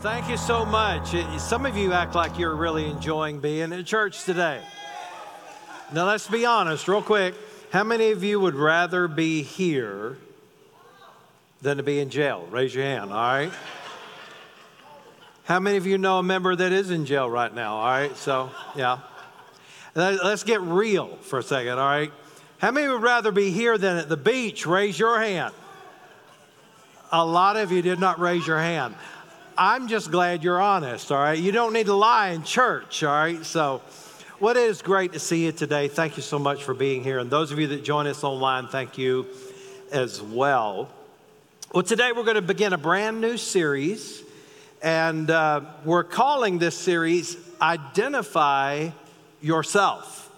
Thank you so much. Some of you act like you're really enjoying being at church today. Now, let's be honest, real quick. How many of you would rather be here than to be in jail? Raise your hand, all right? How many of you know a member that is in jail right now? All right, so yeah. Let's get real for a second, all right? How many would rather be here than at the beach? Raise your hand. A lot of you did not raise your hand. I'm just glad you're honest, all right? You don't need to lie in church, all right? So, what is great to see you today. Thank you so much for being here. And those of you that join us online, thank you as well. Well, today we're going to begin a brand new series, and uh, we're calling this series Identify Yourself.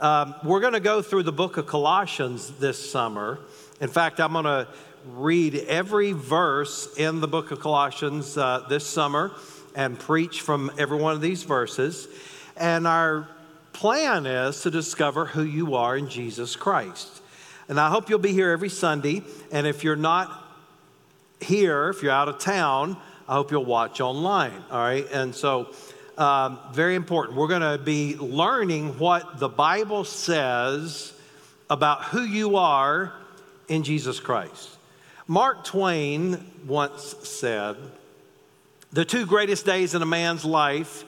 Um, we're going to go through the book of Colossians this summer. In fact, I'm going to read every verse in the book of Colossians uh, this summer and preach from every one of these verses. And our plan is to discover who you are in Jesus Christ. And I hope you'll be here every Sunday. And if you're not here, if you're out of town, I hope you'll watch online. All right. And so, um, very important. We're going to be learning what the Bible says about who you are in Jesus Christ. Mark Twain once said, The two greatest days in a man's life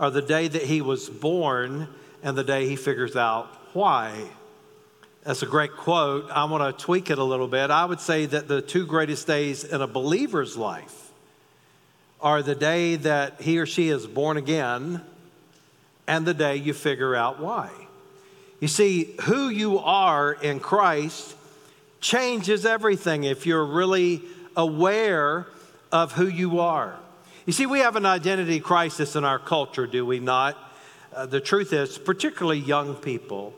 are the day that he was born and the day he figures out why. That's a great quote. I want to tweak it a little bit. I would say that the two greatest days in a believer's life are the day that he or she is born again and the day you figure out why. You see, who you are in Christ changes everything if you're really aware of who you are. You see, we have an identity crisis in our culture, do we not? Uh, the truth is, particularly young people.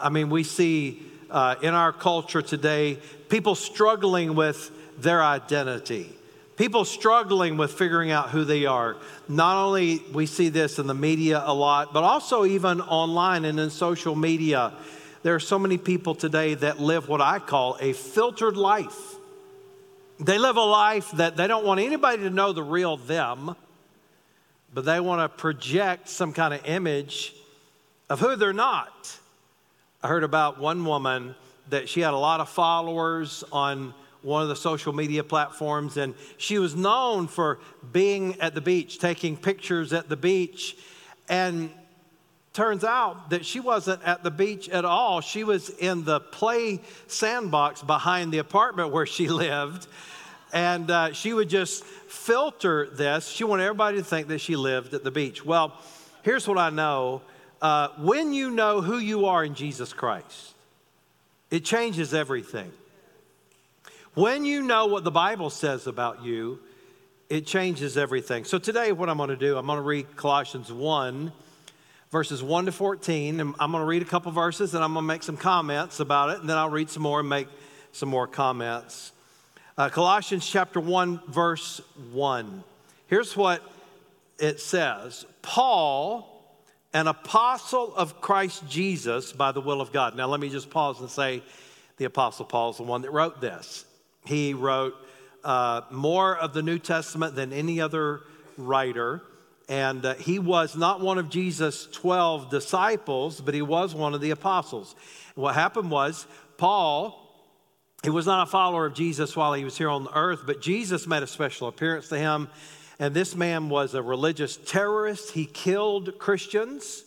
I mean, we see uh, in our culture today people struggling with their identity people struggling with figuring out who they are not only we see this in the media a lot but also even online and in social media there are so many people today that live what I call a filtered life. They live a life that they don't want anybody to know the real them, but they want to project some kind of image of who they're not. I heard about one woman that she had a lot of followers on one of the social media platforms, and she was known for being at the beach, taking pictures at the beach. And turns out that she wasn't at the beach at all. She was in the play sandbox behind the apartment where she lived. And uh, she would just filter this. She wanted everybody to think that she lived at the beach. Well, here's what I know uh, when you know who you are in Jesus Christ, it changes everything. When you know what the Bible says about you, it changes everything. So today, what I'm going to do, I'm going to read Colossians 1 verses 1 to 14. And I'm going to read a couple verses and I'm going to make some comments about it, and then I'll read some more and make some more comments. Uh, Colossians chapter 1, verse 1. Here's what it says Paul, an apostle of Christ Jesus by the will of God. Now, let me just pause and say the apostle Paul is the one that wrote this. He wrote uh, more of the New Testament than any other writer. And uh, he was not one of Jesus' 12 disciples, but he was one of the apostles. what happened was, Paul, he was not a follower of Jesus while he was here on the earth, but Jesus made a special appearance to him. And this man was a religious terrorist. He killed Christians,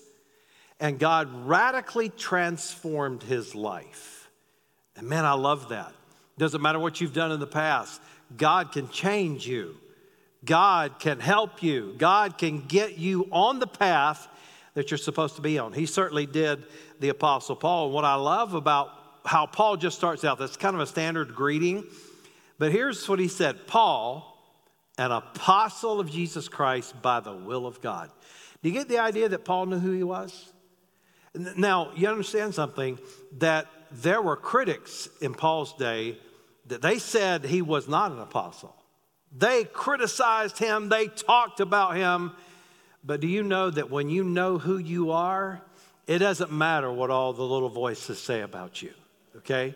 and God radically transformed his life. And man, I love that. Doesn't matter what you've done in the past, God can change you. God can help you. God can get you on the path that you're supposed to be on. He certainly did the Apostle Paul. And what I love about how Paul just starts out, that's kind of a standard greeting. But here's what he said Paul, an apostle of Jesus Christ by the will of God. Do you get the idea that Paul knew who he was? Now, you understand something that there were critics in Paul's day that they said he was not an apostle. They criticized him, they talked about him. But do you know that when you know who you are, it doesn't matter what all the little voices say about you, okay?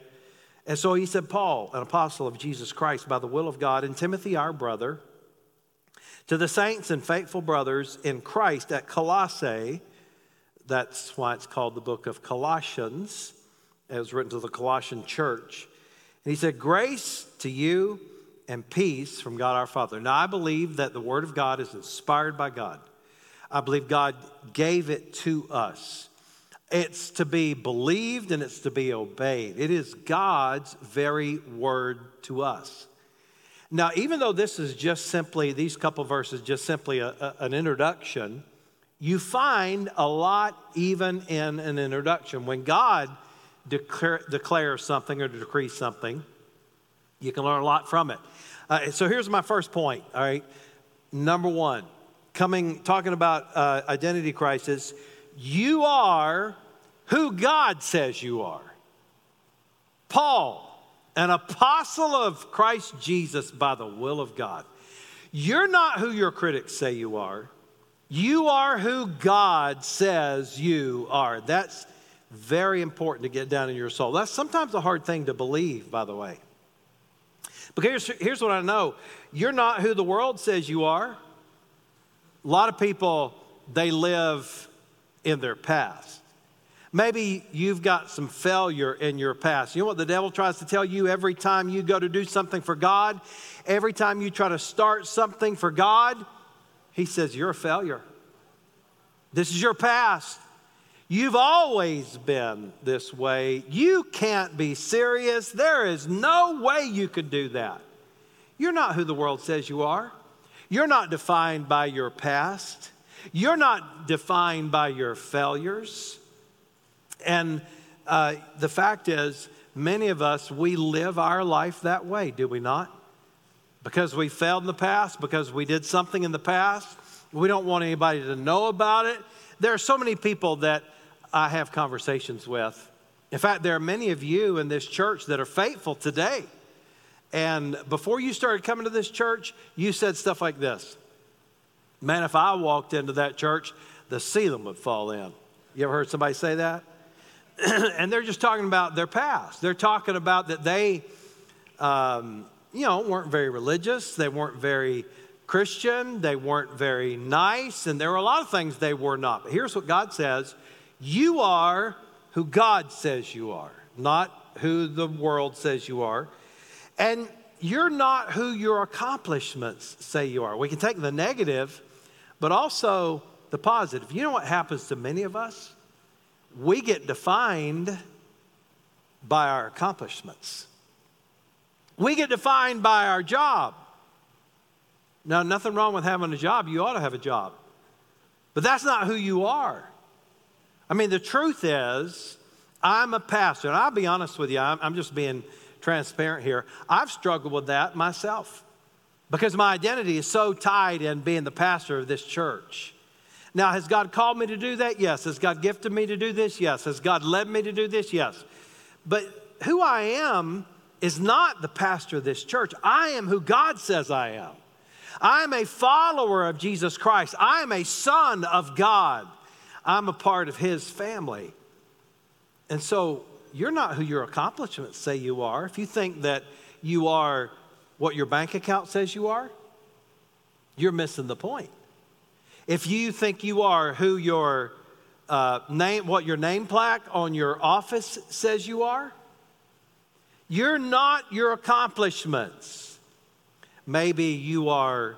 And so he said, Paul, an apostle of Jesus Christ by the will of God, and Timothy, our brother, To the saints and faithful brothers in Christ at Colossae, that's why it's called the book of Colossians. It was written to the Colossian church. And he said, Grace to you and peace from God our Father. Now, I believe that the Word of God is inspired by God. I believe God gave it to us. It's to be believed and it's to be obeyed. It is God's very word to us. Now, even though this is just simply, these couple verses, just simply a, a, an introduction, you find a lot even in an introduction. When God declare, declares something or decrees something, you can learn a lot from it. Uh, so here's my first point, all right? Number one, coming, talking about uh, identity crisis, you are who God says you are. Paul, an apostle of Christ Jesus by the will of God. You're not who your critics say you are. You are who God says you are. That's very important to get down in your soul. That's sometimes a hard thing to believe, by the way. But here's, here's what I know you're not who the world says you are. A lot of people, they live in their past. Maybe you've got some failure in your past. You know what the devil tries to tell you every time you go to do something for God? Every time you try to start something for God, he says, You're a failure. This is your past. You've always been this way. You can't be serious. There is no way you could do that. You're not who the world says you are. You're not defined by your past. You're not defined by your failures. And uh, the fact is, many of us, we live our life that way, do we not? Because we failed in the past, because we did something in the past, we don't want anybody to know about it. There are so many people that I have conversations with. In fact, there are many of you in this church that are faithful today. And before you started coming to this church, you said stuff like this Man, if I walked into that church, the ceiling would fall in. You ever heard somebody say that? and they're just talking about their past. They're talking about that they, um, you know, weren't very religious. They weren't very Christian. They weren't very nice. And there were a lot of things they were not. But here's what God says You are who God says you are, not who the world says you are. And you're not who your accomplishments say you are. We can take the negative, but also the positive. You know what happens to many of us? we get defined by our accomplishments. We get defined by our job. Now, nothing wrong with having a job. You ought to have a job. But that's not who you are. I mean, the truth is, I'm a pastor. And I'll be honest with you, I'm, I'm just being transparent here. I've struggled with that myself because my identity is so tied in being the pastor of this church. Now, has God called me to do that? Yes. Has God gifted me to do this? Yes. Has God led me to do this? Yes. But who I am is not the pastor of this church. I am who God says I am. I am a follower of Jesus Christ. I am a son of God. I'm a part of his family. And so you're not who your accomplishments say you are. If you think that you are what your bank account says you are, you're missing the point. If you think you are who your uh, name, what your name plaque on your office says you are, you're not your accomplishments. Maybe you are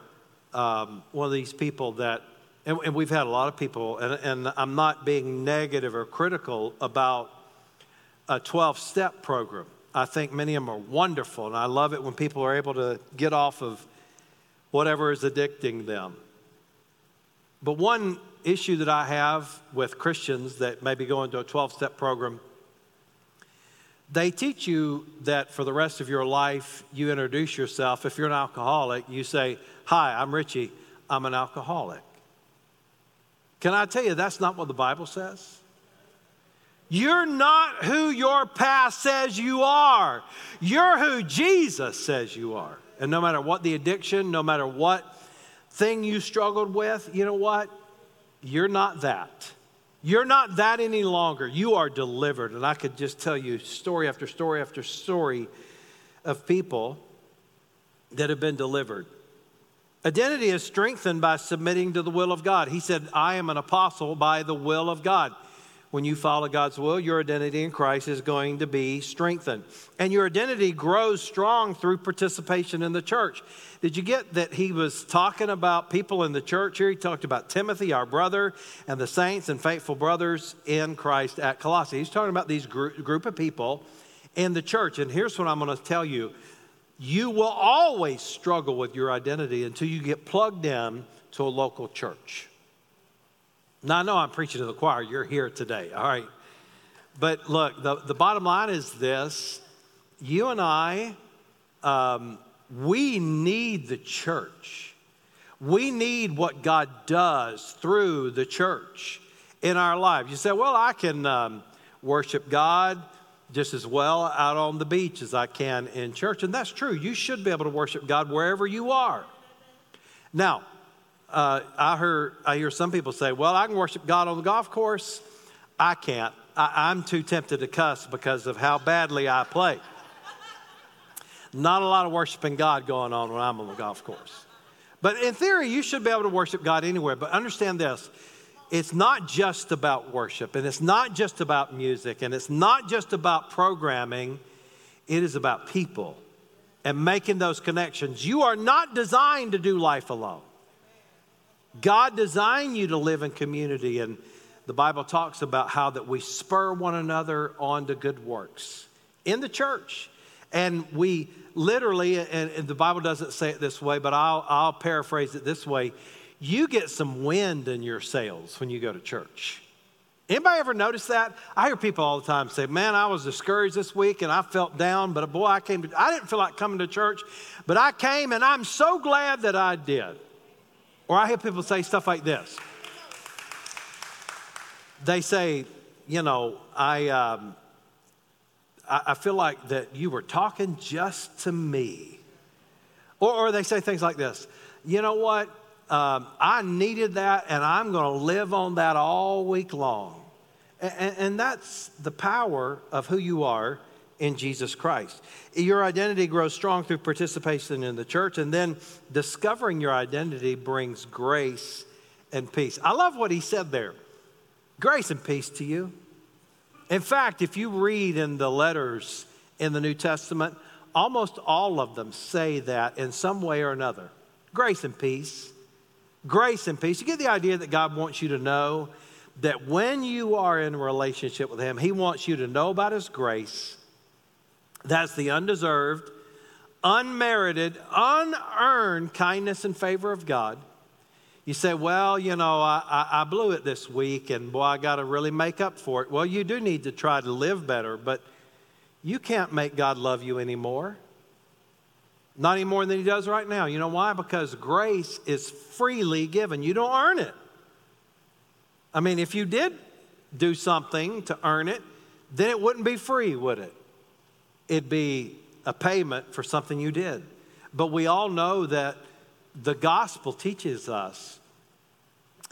um, one of these people that, and, and, we've had a lot of people, and, and I'm not being negative or critical about a 12 step program. I think many of them are wonderful, and I love it when people are able to get off of whatever is addicting them. But one issue that I have with Christians that maybe go into a 12 step program, they teach you that for the rest of your life, you introduce yourself. If you're an alcoholic, you say, Hi, I'm Richie, I'm an alcoholic. Can I tell you, that's not what the Bible says? You're not who your past says you are. You're who Jesus says you are. And no matter what the addiction, no matter what thing you struggled with, you know what? You're not that. You're not that any longer. You are delivered. And I could just tell you story after story after story of people that have been delivered. Identity is strengthened by submitting to the will of God. He said, I am an apostle by the will of God. When you follow God's will, your identity in Christ is going to be strengthened. And your identity grows strong through participation in the church. Did you get that he was talking about people in the church here? He talked about Timothy, our brother, and the saints and faithful brothers in Christ at Colossae. He's talking about these group, group of people in the church. And here's what I'm going to tell you you will always struggle with your identity until you get plugged in to a local church. Now, I know I'm preaching to the choir. You're here today, all right? But look, the, the bottom line is this you and I, um, we need the church. We need what God does through the church in our lives. You say, well, I can um, worship God just as well out on the beach as I can in church. And that's true. You should be able to worship God wherever you are. Now, uh, I, heard, I hear some people say, well, I can worship God on the golf course. I can't. I, I'm too tempted to cuss because of how badly I play. Not a lot of worshiping God going on when I'm on the golf course. But in theory, you should be able to worship God anywhere. But understand this it's not just about worship, and it's not just about music, and it's not just about programming. It is about people and making those connections. You are not designed to do life alone. God designed you to live in community, and the Bible talks about how that we spur one another on to good works in the church. And we literally, and, the Bible doesn't say it this way, but I'll, I'll paraphrase it this way you get some wind in your sails when you go to church. Anybody ever notice that? I hear people all the time say, "Man, I was discouraged this week and I felt down, but boy, I came to I didn't feel like coming to church, but I came and I'm so glad that I did." Or I hear people say stuff like this. They say, "You know, I um, I, I feel like that you were talking just to me," or, or they say things like this. You know what? Um, I needed that, and I'm going to live on that all week long. And, and that's the power of who you are in Jesus Christ. Your identity grows strong through participation in the church, and then discovering your identity brings grace and peace. I love what he said there grace and peace to you. In fact, if you read in the letters in the New Testament, almost all of them say that in some way or another grace and peace grace and peace. You get the idea that God wants you to know that when you are in a relationship with Him, He wants you to know about His grace. That's the undeserved, unmerited, unearned kindness and favor of God. You say, well, you know, I, I, I blew it this week and boy, I got to really make up for it. Well, you do need to try to live better, but you can't make God love you anymore. Not any more than he does right now. You know why? Because grace is freely given. You don't earn it. I mean, if you did do something to earn it, then it wouldn't be free, would it? It'd be a payment for something you did. But we all know that the gospel teaches us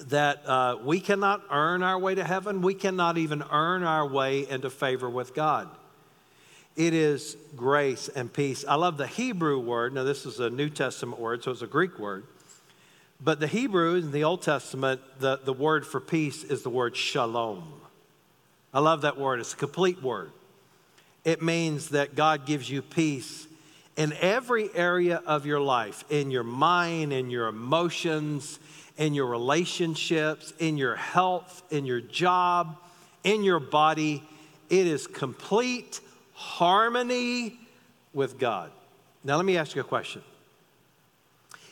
that uh, we cannot earn our way to heaven. We cannot even earn our way into favor with God. It is grace and peace. I love the Hebrew word. Now, this is a New Testament word, so it's a Greek word. But the Hebrew in the Old Testament, the, the word for peace is the word shalom. I love that word. It's a complete word. It means that God gives you peace in every area of your life in your mind, in your emotions, in your relationships, in your health, in your job, in your body. It is complete harmony with God. Now, let me ask you a question.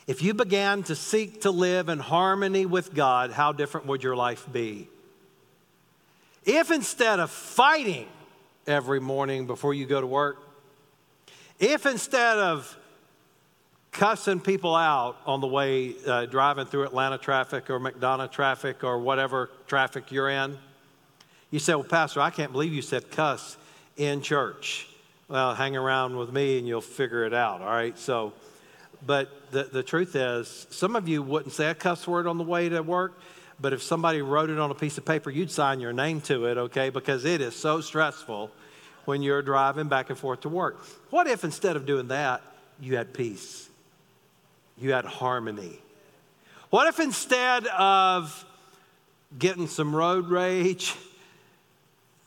If you began to seek to live in harmony with God, how different would your life be? If instead of fighting every morning before you go to work, if instead of cussing people out on the way uh, driving through Atlanta traffic or McDonough traffic or whatever traffic you're in, you say, Well, Pastor, I can't believe you said cuss in church. Well, hang around with me and you'll figure it out, all right? So, but the, the truth is, some of you wouldn't say a cuss word on the way to work, but if somebody wrote it on a piece of paper, you'd sign your name to it, okay? Because it is so stressful when you're driving back and forth to work. What if instead of doing that, you had peace? you had harmony? What if instead of getting some road rage,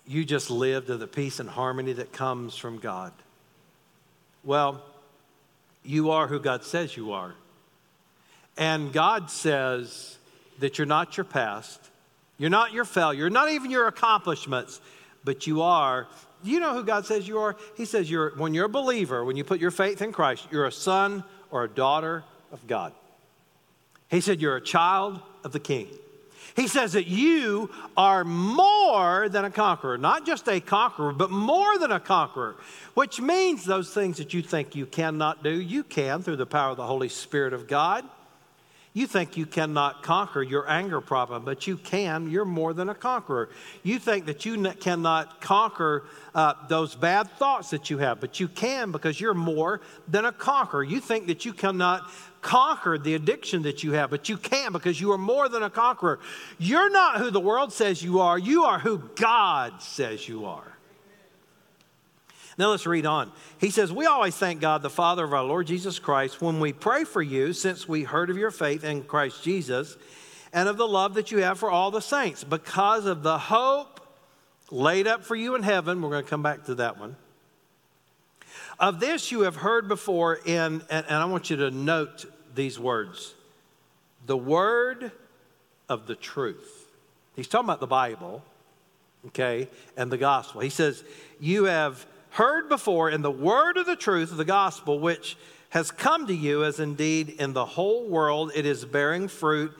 you just lived in the peace and harmony that comes from God? Well, you are who God says you are. And God says that you're not your past, you're not your failure, not even your accomplishments, but you are. You know who God says you are? He says you're when you're a believer, when you put your faith in Christ, you're a son or a daughter of God. He said you're a child of the king. He says that you are more than a conqueror, not just a conqueror, but more than a conqueror, which means those things that you think you cannot do, you can through the power of the Holy Spirit of God. You think you cannot conquer your anger problem, but you can. You're more than a conqueror. You think that you cannot conquer uh, those bad thoughts that you have, but you can because you're more than a conqueror. You think that you cannot conquer the addiction that you have, but you can because you are more than a conqueror. You're not who the world says you are, you are who God says you are. Now let's read on. He says, We always thank God, the Father of our Lord Jesus Christ, when we pray for you, since we heard of your faith in Christ Jesus and of the love that you have for all the saints, because of the hope laid up for you in heaven. We're going to come back to that one. Of this you have heard before, in, and, and I want you to note these words the word of the truth. He's talking about the Bible, okay, and the gospel. He says, You have heard before in the word of the truth of the gospel, which has come to you, as indeed in the whole world it is bearing fruit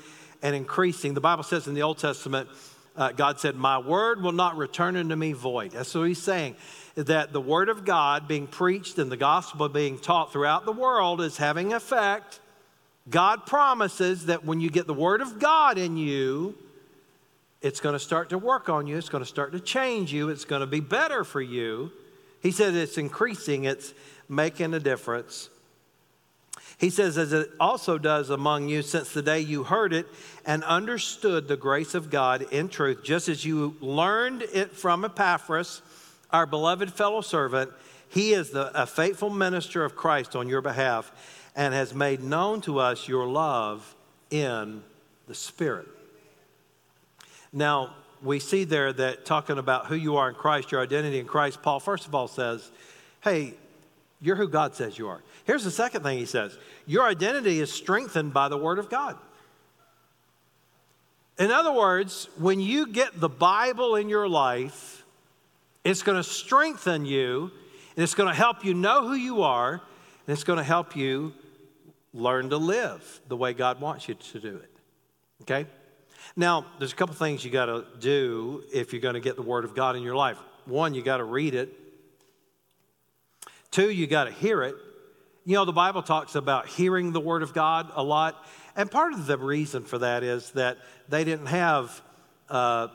and increasing. The Bible says in the Old Testament, uh, God said, My word will not return unto me void. That's what he's saying, that the word of God being preached and the gospel being taught throughout the world is having effect. God promises that when you get the word of God in you, it's going to start to work on you. It's going to start to change you. It's going to be better for you. He says it's increasing, it's making a difference. He says, as it also does among you since the day you heard it and understood the grace of God in truth, just as you learned it from Epaphras, our beloved fellow servant. He is the, a faithful minister of Christ on your behalf and has made known to us your love in the Spirit. Now, we see there that talking about who you are in Christ, your identity in Christ, Paul, first of all, says, hey, you're who God says you are. Here's the second thing he says your identity is strengthened by the Word of God. In other words, when you get the Bible in your life, it's going to strengthen you and it's going to help you know who you are and it's going to help you learn to live the way God wants you to do it. Okay? Now, there's a couple things you got to do if you're going to get the Word of God in your life. One, you got to read it. Two, you got to hear it. You know, the Bible talks about hearing the Word of God a lot. And part of the reason for that is that they didn't have uh,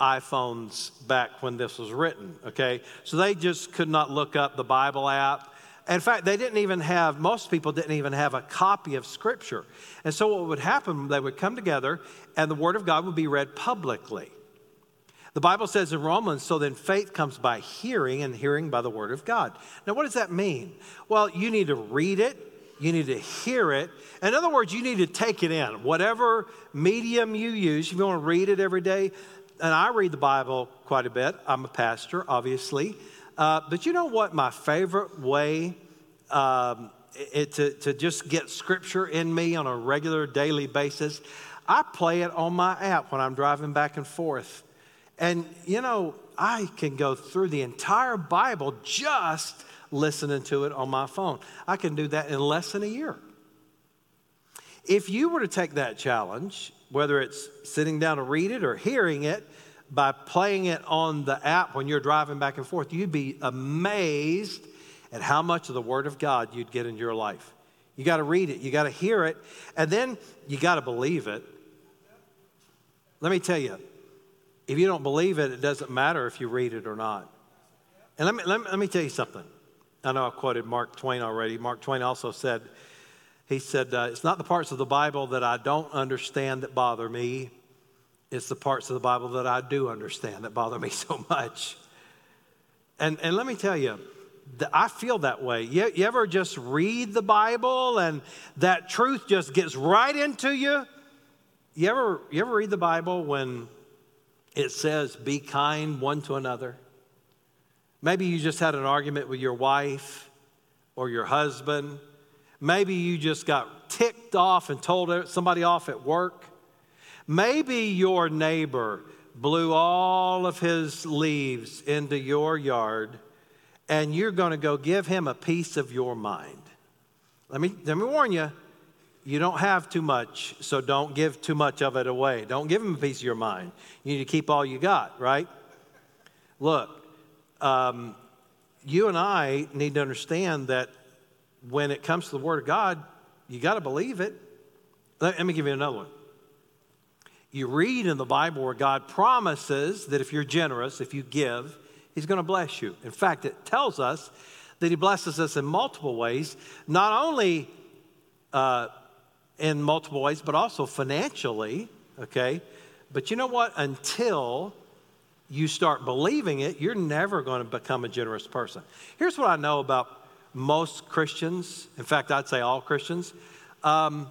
iPhones back when this was written, okay? So they just could not look up the Bible app in fact, they didn't even have, most people didn't even have a copy of Scripture. And so what would happen, they would come together and the Word of God would be read publicly. The Bible says in Romans, so then faith comes by hearing, and hearing by the Word of God. Now, what does that mean? Well, you need to read it, you need to hear it. In other words, you need to take it in. Whatever medium you use, if you want to read it every day, and I read the Bible quite a bit, I'm a pastor, obviously. Uh, but you know what my favorite way um, it, to, to just get scripture in me on a regular daily basis? I play it on my app when I'm driving back and forth. And, you know, I can go through the entire Bible just listening to it on my phone. I can do that in less than a year. If you were to take that challenge, whether it's sitting down to read it or hearing it, by playing it on the app when you're driving back and forth, you'd be amazed at how much of the Word of God you'd get in your life. You got to read it, you got to hear it, and then you got to believe it. Let me tell you, if you don't believe it, it doesn't matter if you read it or not. And let me, let me, let me tell you something. I know I've quoted Mark Twain already. Mark Twain also said, he said, uh, It's not the parts of the Bible that I don't understand that bother me, it's the parts of the Bible that I do understand that bother me so much. And, and let me tell you, I feel that way. You, you ever just read the Bible and that truth just gets right into you? You ever, you ever read the Bible when it says, be kind one to another? Maybe you just had an argument with your wife or your husband. Maybe you just got ticked off and told somebody off at work. Maybe your neighbor blew all of his leaves into your yard and you're going to go give him a piece of your mind. Let me, let me warn you, you don't have too much, so don't give too much of it away. Don't give him a piece of your mind. You need to keep all you got, right? Look, um, you and I need to understand that when it comes to the Word of God, you got to believe it. Let, let me give you another one. You read in the Bible where God promises that if you're generous, if you give, He's going to bless you. In fact, it tells us that He blesses us in multiple ways, not only uh, in multiple ways, but also financially, okay? But you know what? Until you start believing it, you're never going to become a generous person. Here's what I know about most Christians. In fact, I'd say all Christians. Um,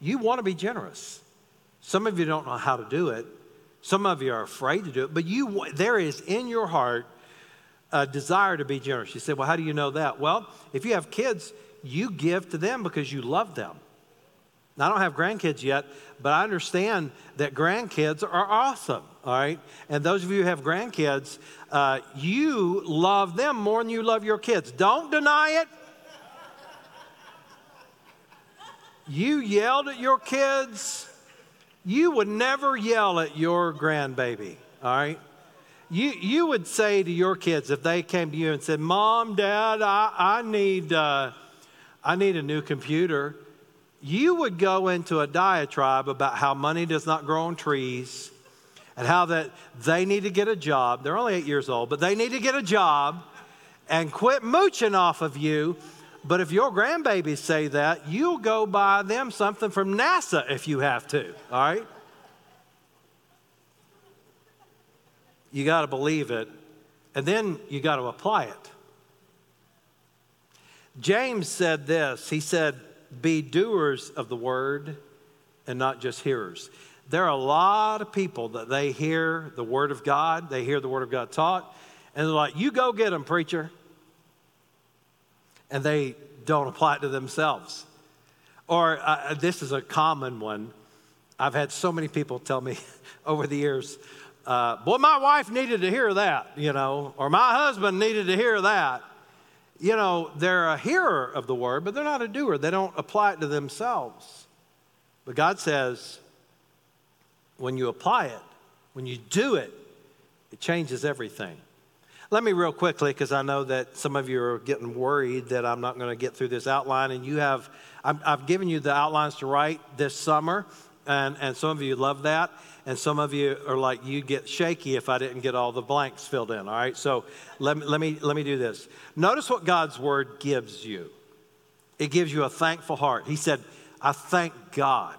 you want to be generous. Some of you don't know how to do it. Some of you are afraid to do it, but you, there is in your heart a desire to be generous. You say, Well, how do you know that? Well, if you have kids, you give to them because you love them. Now, I don't have grandkids yet, but I understand that grandkids are awesome, all right? And those of you who have grandkids, uh, you love them more than you love your kids. Don't deny it. You yelled at your kids you would never yell at your grandbaby, all right? You, you would say to your kids if they came to you and said, Mom, Dad, I, I, need, uh, I need a new computer, you would go into a diatribe about how money does not grow on trees and how that they need to get a job. They're only eight years old, but they need to get a job and quit mooching off of you but if your grandbabies say that, you'll go buy them something from NASA if you have to, all right? You got to believe it, and then you got to apply it. James said this He said, Be doers of the word and not just hearers. There are a lot of people that they hear the word of God, they hear the word of God taught, and they're like, You go get them, preacher and they don't apply it to themselves. Or uh, this is a common one. I've had so many people tell me over the years, uh, boy, my wife needed to hear that, you know, or my husband needed to hear that. You know, they're a hearer of the word, but they're not a doer. They don't apply it to themselves. But God says, when you apply it, when you do it, it changes everything. Let me real quickly, because I know that some of you are getting worried that I'm not going to get through this outline, and you have, i have given you the outlines to write this summer, and, and some of you love that, and some of you are like, you get shaky if I didn't get all the blanks filled in, all right? So let me, let me, let me do this. Notice what God's word gives you. It gives you a thankful heart. He said, I thank God.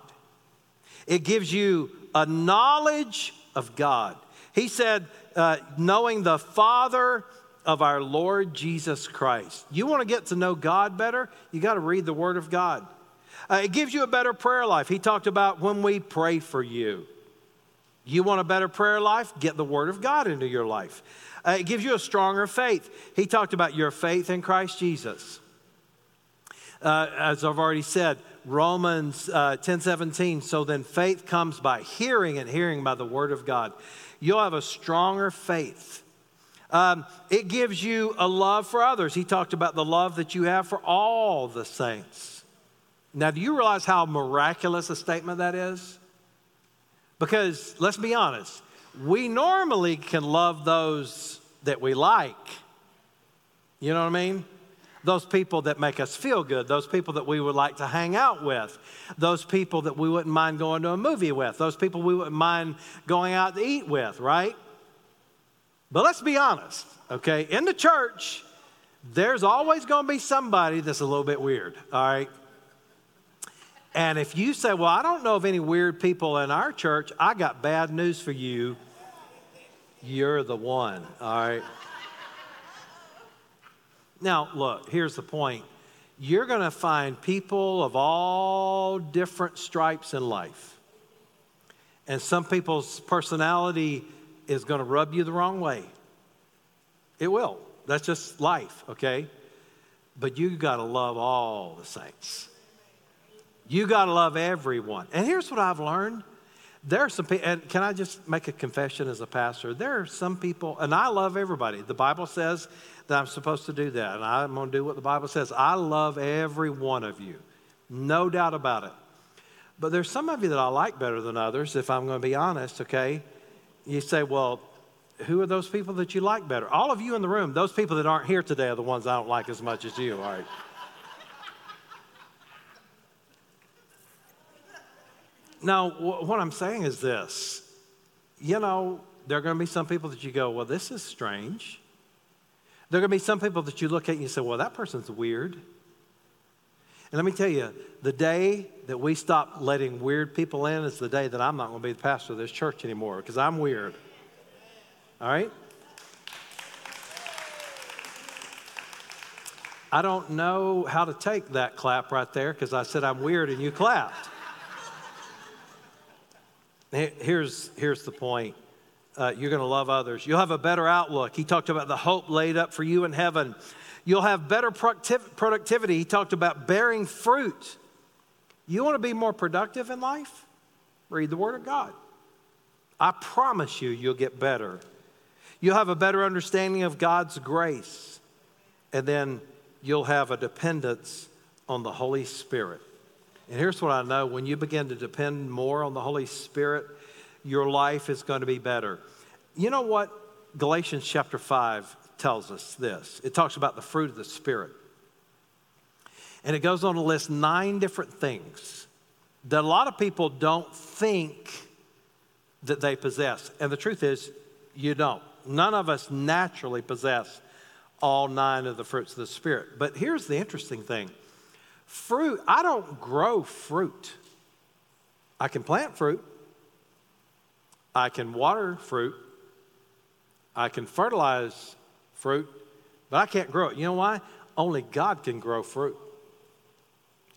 It gives you a knowledge of God. He said, uh, knowing the Father of our Lord Jesus Christ. You want to get to know God better? You got to read the Word of God. Uh, it gives you a better prayer life. He talked about when we pray for you. You want a better prayer life? Get the Word of God into your life. Uh, it gives you a stronger faith. He talked about your faith in Christ Jesus. Uh, as I've already said, Romans uh, 10 17. So then faith comes by hearing, and hearing by the Word of God you'll have a stronger faith. Um, it gives you a love for others. He talked about the love that you have for all the saints. Now, do you realize how miraculous a statement that is? Because let's be honest, we normally can love those that we like. You know what I mean? those people that make us feel good, those people that we would like to hang out with, those people that we wouldn't mind going to a movie with, those people we wouldn't mind going out to eat with, right? But let's be honest, okay? In the church, there's always going to be somebody that's a little bit weird, all right? And if you say, Well, I don't know of any weird people in our church, I got bad news for you. You're the one, all right? Now, look, here's the point you're going to find people of all different stripes in life. And some people's personality is going to rub you the wrong way. It will. That's just life, okay? But you got to love all the saints. You got to love everyone. And here's what I've learned. There are some people, and can I just make a confession as a pastor? There are some people, and I love everybody. The Bible says that I'm supposed to do that, and I'm going to do what the Bible says. I love every one of you, no doubt about it. But there's some of you that I like better than others, if I'm going to be honest, okay? You say, well, who are those people that you like better? All of you in the room, those people that aren't here today are the ones I don't like as much as you, all right? Now, what I'm saying is this you know, there are going to be some people that you go, well, this is strange. There are going to be some people that you look at and you say, well, that person's weird. And let me tell you, the day that we stop letting weird people in is the day that I'm not going to be the pastor of this church anymore because I'm weird. All right? I don't know how to take that clap right there because I said I'm weird and you clapped. Here's, here's the point. Uh, you're going to love others. You'll have a better outlook. He talked about the hope laid up for you in heaven. You'll have better productivity. He talked about bearing fruit. You want to be more productive in life? Read the Word of God. I promise you, you'll get better. You'll have a better understanding of God's grace. And then you'll have a dependence on the Holy Spirit. And here's what I know when you begin to depend more on the Holy Spirit, your life is going to be better. You know what? Galatians chapter 5 tells us this it talks about the fruit of the Spirit. And it goes on to list nine different things that a lot of people don't think that they possess. And the truth is, you don't. None of us naturally possess all nine of the fruits of the Spirit. But here's the interesting thing Fruit, I don't grow fruit. I can plant fruit, I can water fruit, I can fertilize fruit, but I can't grow it. You know why? Only God can grow fruit.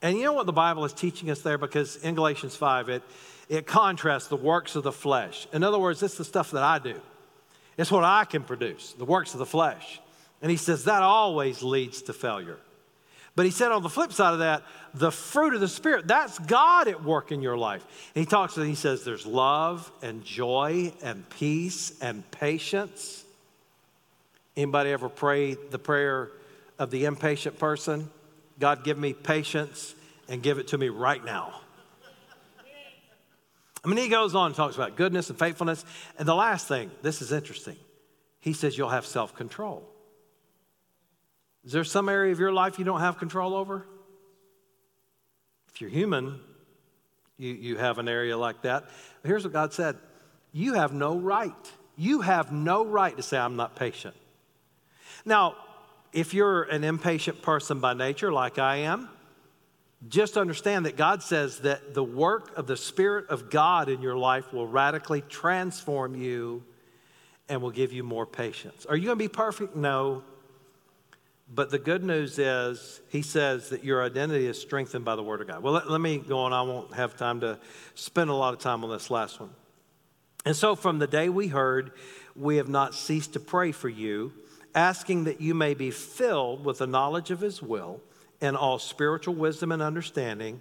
And you know what the Bible is teaching us there? Because in Galatians 5, it, it contrasts the works of the flesh. In other words, it's the stuff that I do, it's what I can produce, the works of the flesh. And he says that always leads to failure. But he said on the flip side of that, the fruit of the Spirit, that's God at work in your life. And he talks and he says there's love and joy and peace and patience. Anybody ever pray the prayer of the impatient person? God, give me patience and give it to me right now. I mean, he goes on and talks about goodness and faithfulness. And the last thing, this is interesting. He says you'll have self control. Is there some area of your life you don't have control over? If you're human, you, you have an area like that. But here's what God said You have no right. You have no right to say, I'm not patient. Now, if you're an impatient person by nature, like I am, just understand that God says that the work of the Spirit of God in your life will radically transform you and will give you more patience. Are you going to be perfect? No. But the good news is, he says that your identity is strengthened by the Word of God. Well, let, let, me go on. I won't have time to spend a lot of time on this last one. And so, from the day we heard, we have not ceased to pray for you, asking that you may be filled with the knowledge of His will and all spiritual wisdom and understanding,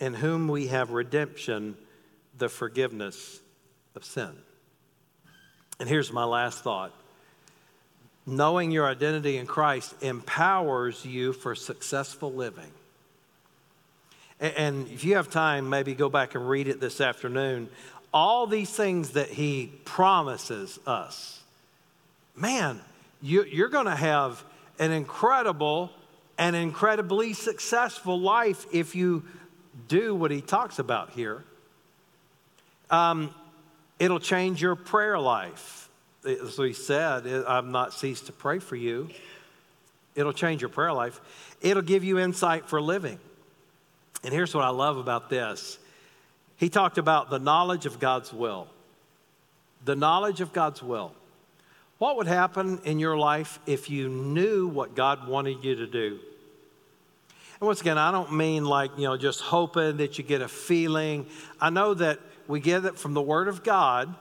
in whom we have redemption the forgiveness of sin. And here's my last thought knowing your identity in Christ empowers you for successful living. And if you have time, maybe go back and read it this afternoon. All these things that he promises us, man, you, are going to have an incredible an incredibly successful life if you do what he talks about here. Um, it'll change your prayer life. As he said, I've not ceased to pray for you. It'll change your prayer life. It'll give you insight for living. And here's what I love about this he talked about the knowledge of God's will. The knowledge of God's will. What would happen in your life if you knew what God wanted you to do? And once again, I don't mean like, you know, just hoping that you get a feeling. I know that we get it from the Word of God.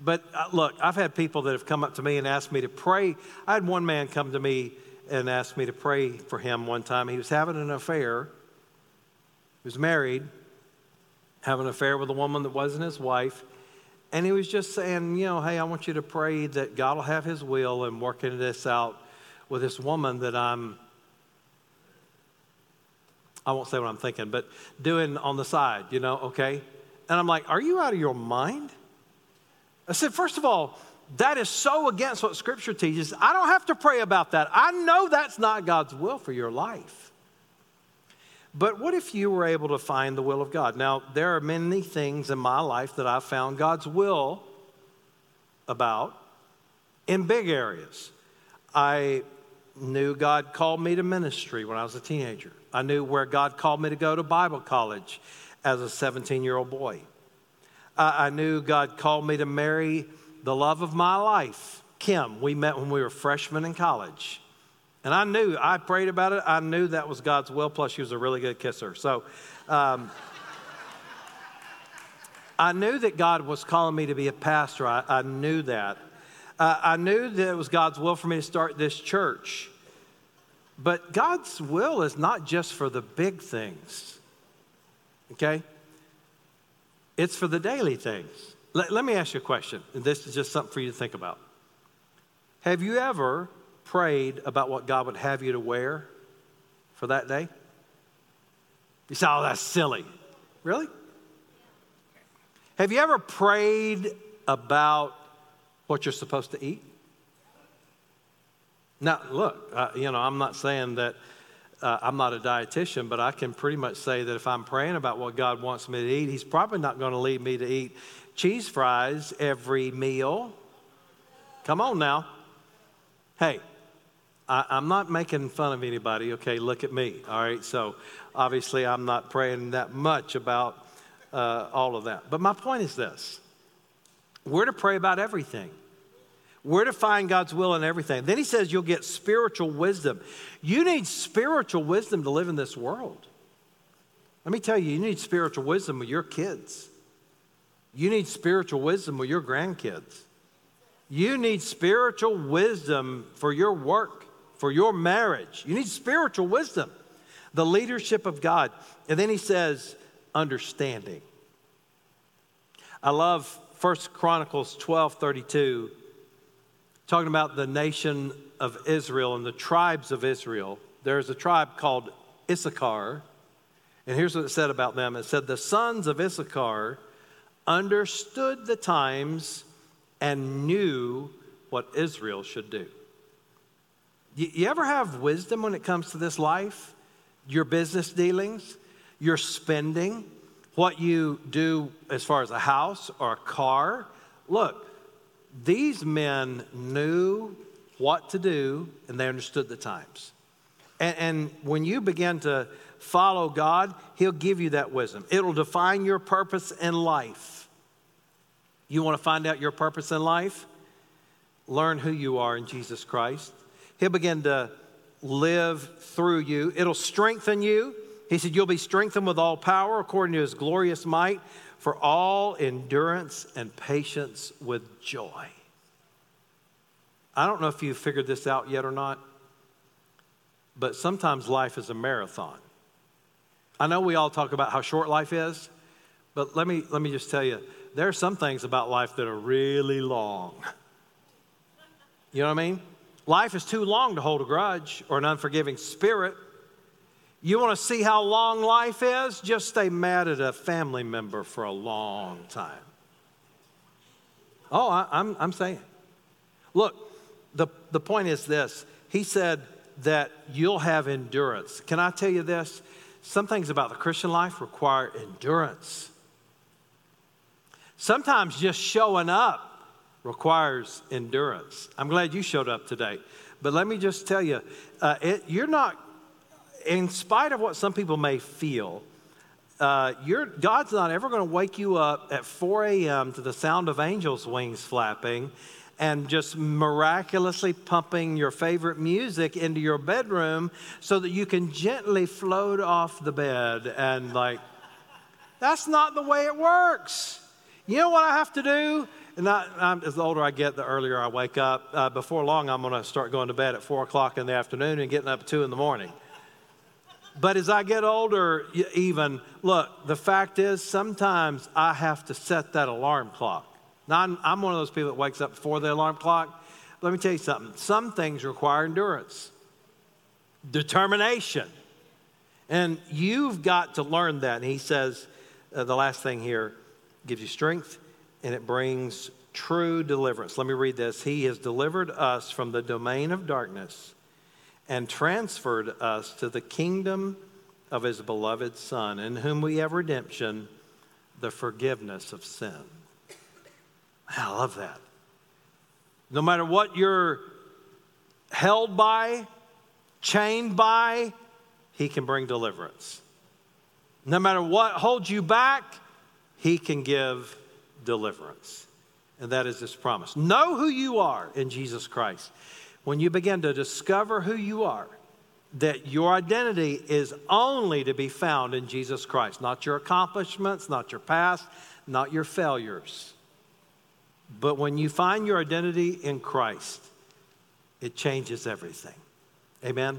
But uh, look, I've had people that have come up to me and asked me to pray. I had one man come to me and asked me to pray for him one time. He was having an affair, he was married, having an affair with a woman that wasn't his wife. And he was just saying, you know, hey, I want you to pray that God will have his will and working this out with this woman that I'm, I won't say what I'm thinking, but doing on the side, you know, okay? And I'm like, are you out of your mind? I said, first of all, that is so against what Scripture teaches. I don't have to pray about that. I know that's not God's will for your life. But what if you were able to find the will of God? Now, there are many things in my life that I've found God's will about in big areas. I knew God called me to ministry when I was a teenager. I knew where God called me to go to Bible college as a 17 year old boy. I knew God called me to marry the love of my life, Kim. We met when we were freshmen in college. And I knew, I prayed about it. I knew that was God's will. Plus, she was a really good kisser. So um, I knew that God was calling me to be a pastor. I, I knew that. Uh, I knew that it was God's will for me to start this church. But God's will is not just for the big things, okay? It's for the daily things. Let, let me ask you a question, and this is just something for you to think about. Have you ever prayed about what God would have you to wear for that day? You say, oh, that's silly. Really? Have you ever prayed about what you're supposed to eat? Now, look, uh, you know, I'm not saying that uh, I'm not a dietitian, but I can pretty much say that if I'm praying about what God wants me to eat, He's probably not going to lead me to eat cheese fries every meal. Come on now. Hey, I, am not making fun of anybody, okay? Look at me, all right? So obviously, I'm not praying that much about uh, all of that. But my point is this we're to pray about everything. We're to find God's will in everything. Then he says you'll get spiritual wisdom. You need spiritual wisdom to live in this world. Let me tell you, you need spiritual wisdom with your kids. You need spiritual wisdom with your grandkids. You need spiritual wisdom for your work, for your marriage. You need spiritual wisdom, the leadership of God. And then he says, understanding. I love First Chronicles 12 32 talking about the nation of Israel and the tribes of Israel. There's a tribe called Issachar. And here's what it said about them it said, The sons of Issachar understood the times and knew what Israel should do. You, you ever have wisdom when it comes to this life? Your business dealings, your spending, what you do as far as a house or a car? Look, these men knew what to do and they understood the times. And, and, when you begin to follow God, He'll give you that wisdom. It'll define your purpose in life. You want to find out your purpose in life? Learn who you are in Jesus Christ. He'll begin to live through you, it'll strengthen you. He said, You'll be strengthened with all power according to His glorious might for all endurance and patience with joy. I don't know if you've figured this out yet or not, but sometimes life is a marathon. I know we all talk about how short life is, but let me, let me just tell you there are some things about life that are really long. You know what I mean? Life is too long to hold a grudge or an unforgiving spirit. You want to see how long life is? Just stay mad at a family member for a long time. Oh, I, am I'm, I'm saying. Look, the, the point is this He said, that you'll have endurance. Can I tell you this? Some things about the Christian life require endurance. Sometimes just showing up requires endurance. I'm glad you showed up today. But let me just tell you, uh, it, you're not, in spite of what some people may feel, uh, God's not ever going to wake you up at 4 a.m. to the sound of angels' wings flapping and just miraculously pumping your favorite music into your bedroom so that you can gently float off the bed and, like, that's not the way it works. You know what I have to do? And I, as the older I get, the earlier I wake up. Uh, before long, I'm going to start going to bed at four o'clock in the afternoon and getting up at two in the morning. But as I get older, even, look, the fact is sometimes I have to set that alarm clock. Now, I'm, I'm one of those people that wakes up before the alarm clock. Let me tell you something some things require endurance, determination. And you've got to learn that. And he says, uh, the last thing here gives you strength and it brings true deliverance. Let me read this. He has delivered us from the domain of darkness and transferred us to the kingdom of his beloved Son, in whom we have redemption, the forgiveness of sin. I love that. No matter what you're held by, chained by, he can bring deliverance. No matter what holds you back, he can give deliverance. And that is his promise. Know who you are in Jesus Christ. When you begin to discover who you are, that your identity is only to be found in Jesus Christ, not your accomplishments, not your past, not your failures. But when you find your identity in Christ, it changes everything. Amen.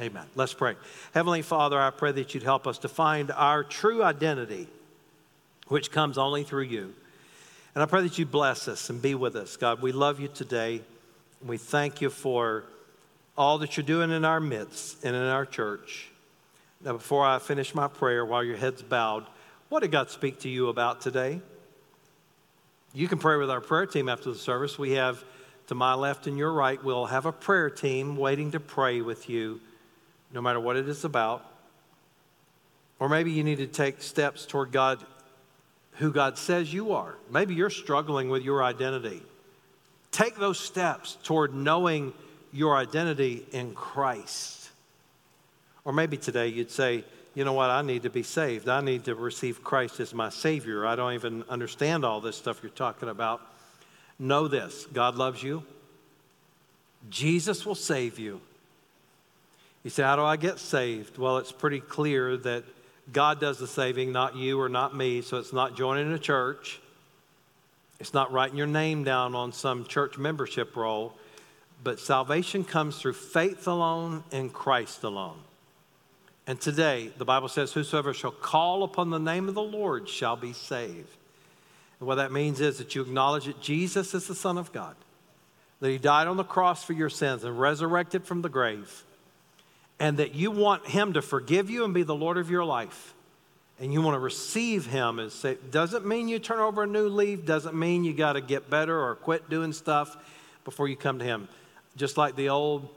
Amen. Let's pray. Heavenly Father, I pray that you'd help us to find our true identity, which comes only through you. And I pray that you bless us and be with us. God, we love you today. We thank you for all that you're doing in our midst and in our church. Now, before I finish my prayer, while your head's bowed, what did God speak to you about today? You can pray with our prayer team after the service. We have to my left and your right, we'll have a prayer team waiting to pray with you, no matter what it is about. Or maybe you need to take steps toward God who God says you are. Maybe you're struggling with your identity. Take those steps toward knowing your identity in Christ. Or maybe today you'd say, you know what, I need to be saved. I need to receive Christ as my Savior. I don't even understand all this stuff you're talking about. Know this God loves you, Jesus will save you. You say, How do I get saved? Well, it's pretty clear that God does the saving, not you or not me. So it's not joining a church. It's not writing your name down on some church membership roll. But salvation comes through faith alone in Christ alone. And today, the Bible says, Whosoever shall call upon the name of the Lord shall be saved. And what that means is that you acknowledge that Jesus is the Son of God, that He died on the cross for your sins and resurrected from the grave and that you want Him to forgive you and be the Lord of your life, and you want to receive Him as say, doesn't mean you turn over a new leaf, doesn't mean you got to get better or quit doing stuff before you come to Him. Just like the old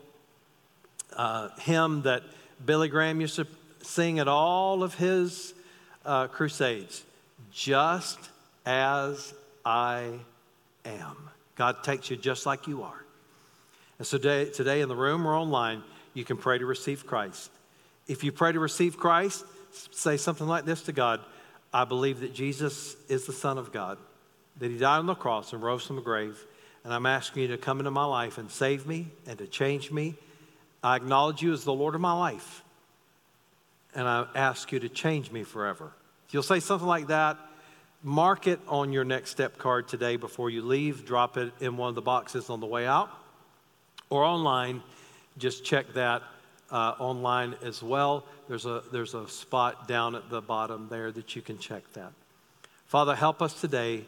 uh, hymn that Billy Graham used to sing at all of his uh, crusades just as I am. God takes you just like you are. And so today, today in the room or online, you can pray to receive Christ. If you pray to receive Christ, say something like this to God I believe that Jesus is the Son of God, that He died on the cross and rose from the grave, and I'm asking you to come into my life and save me and to change me. I acknowledge you as the Lord of my life, and I ask you to change me forever. You'll say something like that, mark it on your next step card today before you leave. Drop it in one of the boxes on the way out or online just check that uh, online as well. There's a, there's a spot down at the bottom there that you can check that. Father, help us today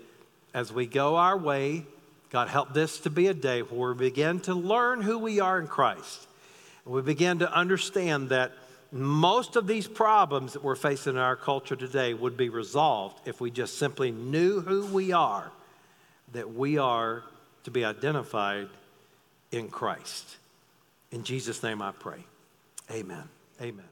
as we go our way. God, help this to be a day where we begin to learn who we are in Christ. And we begin to understand that most of these problems that we're facing in our culture today would be resolved if we just simply knew who we are, that we are to be identified in Christ. In Jesus' name I pray. Amen. Amen.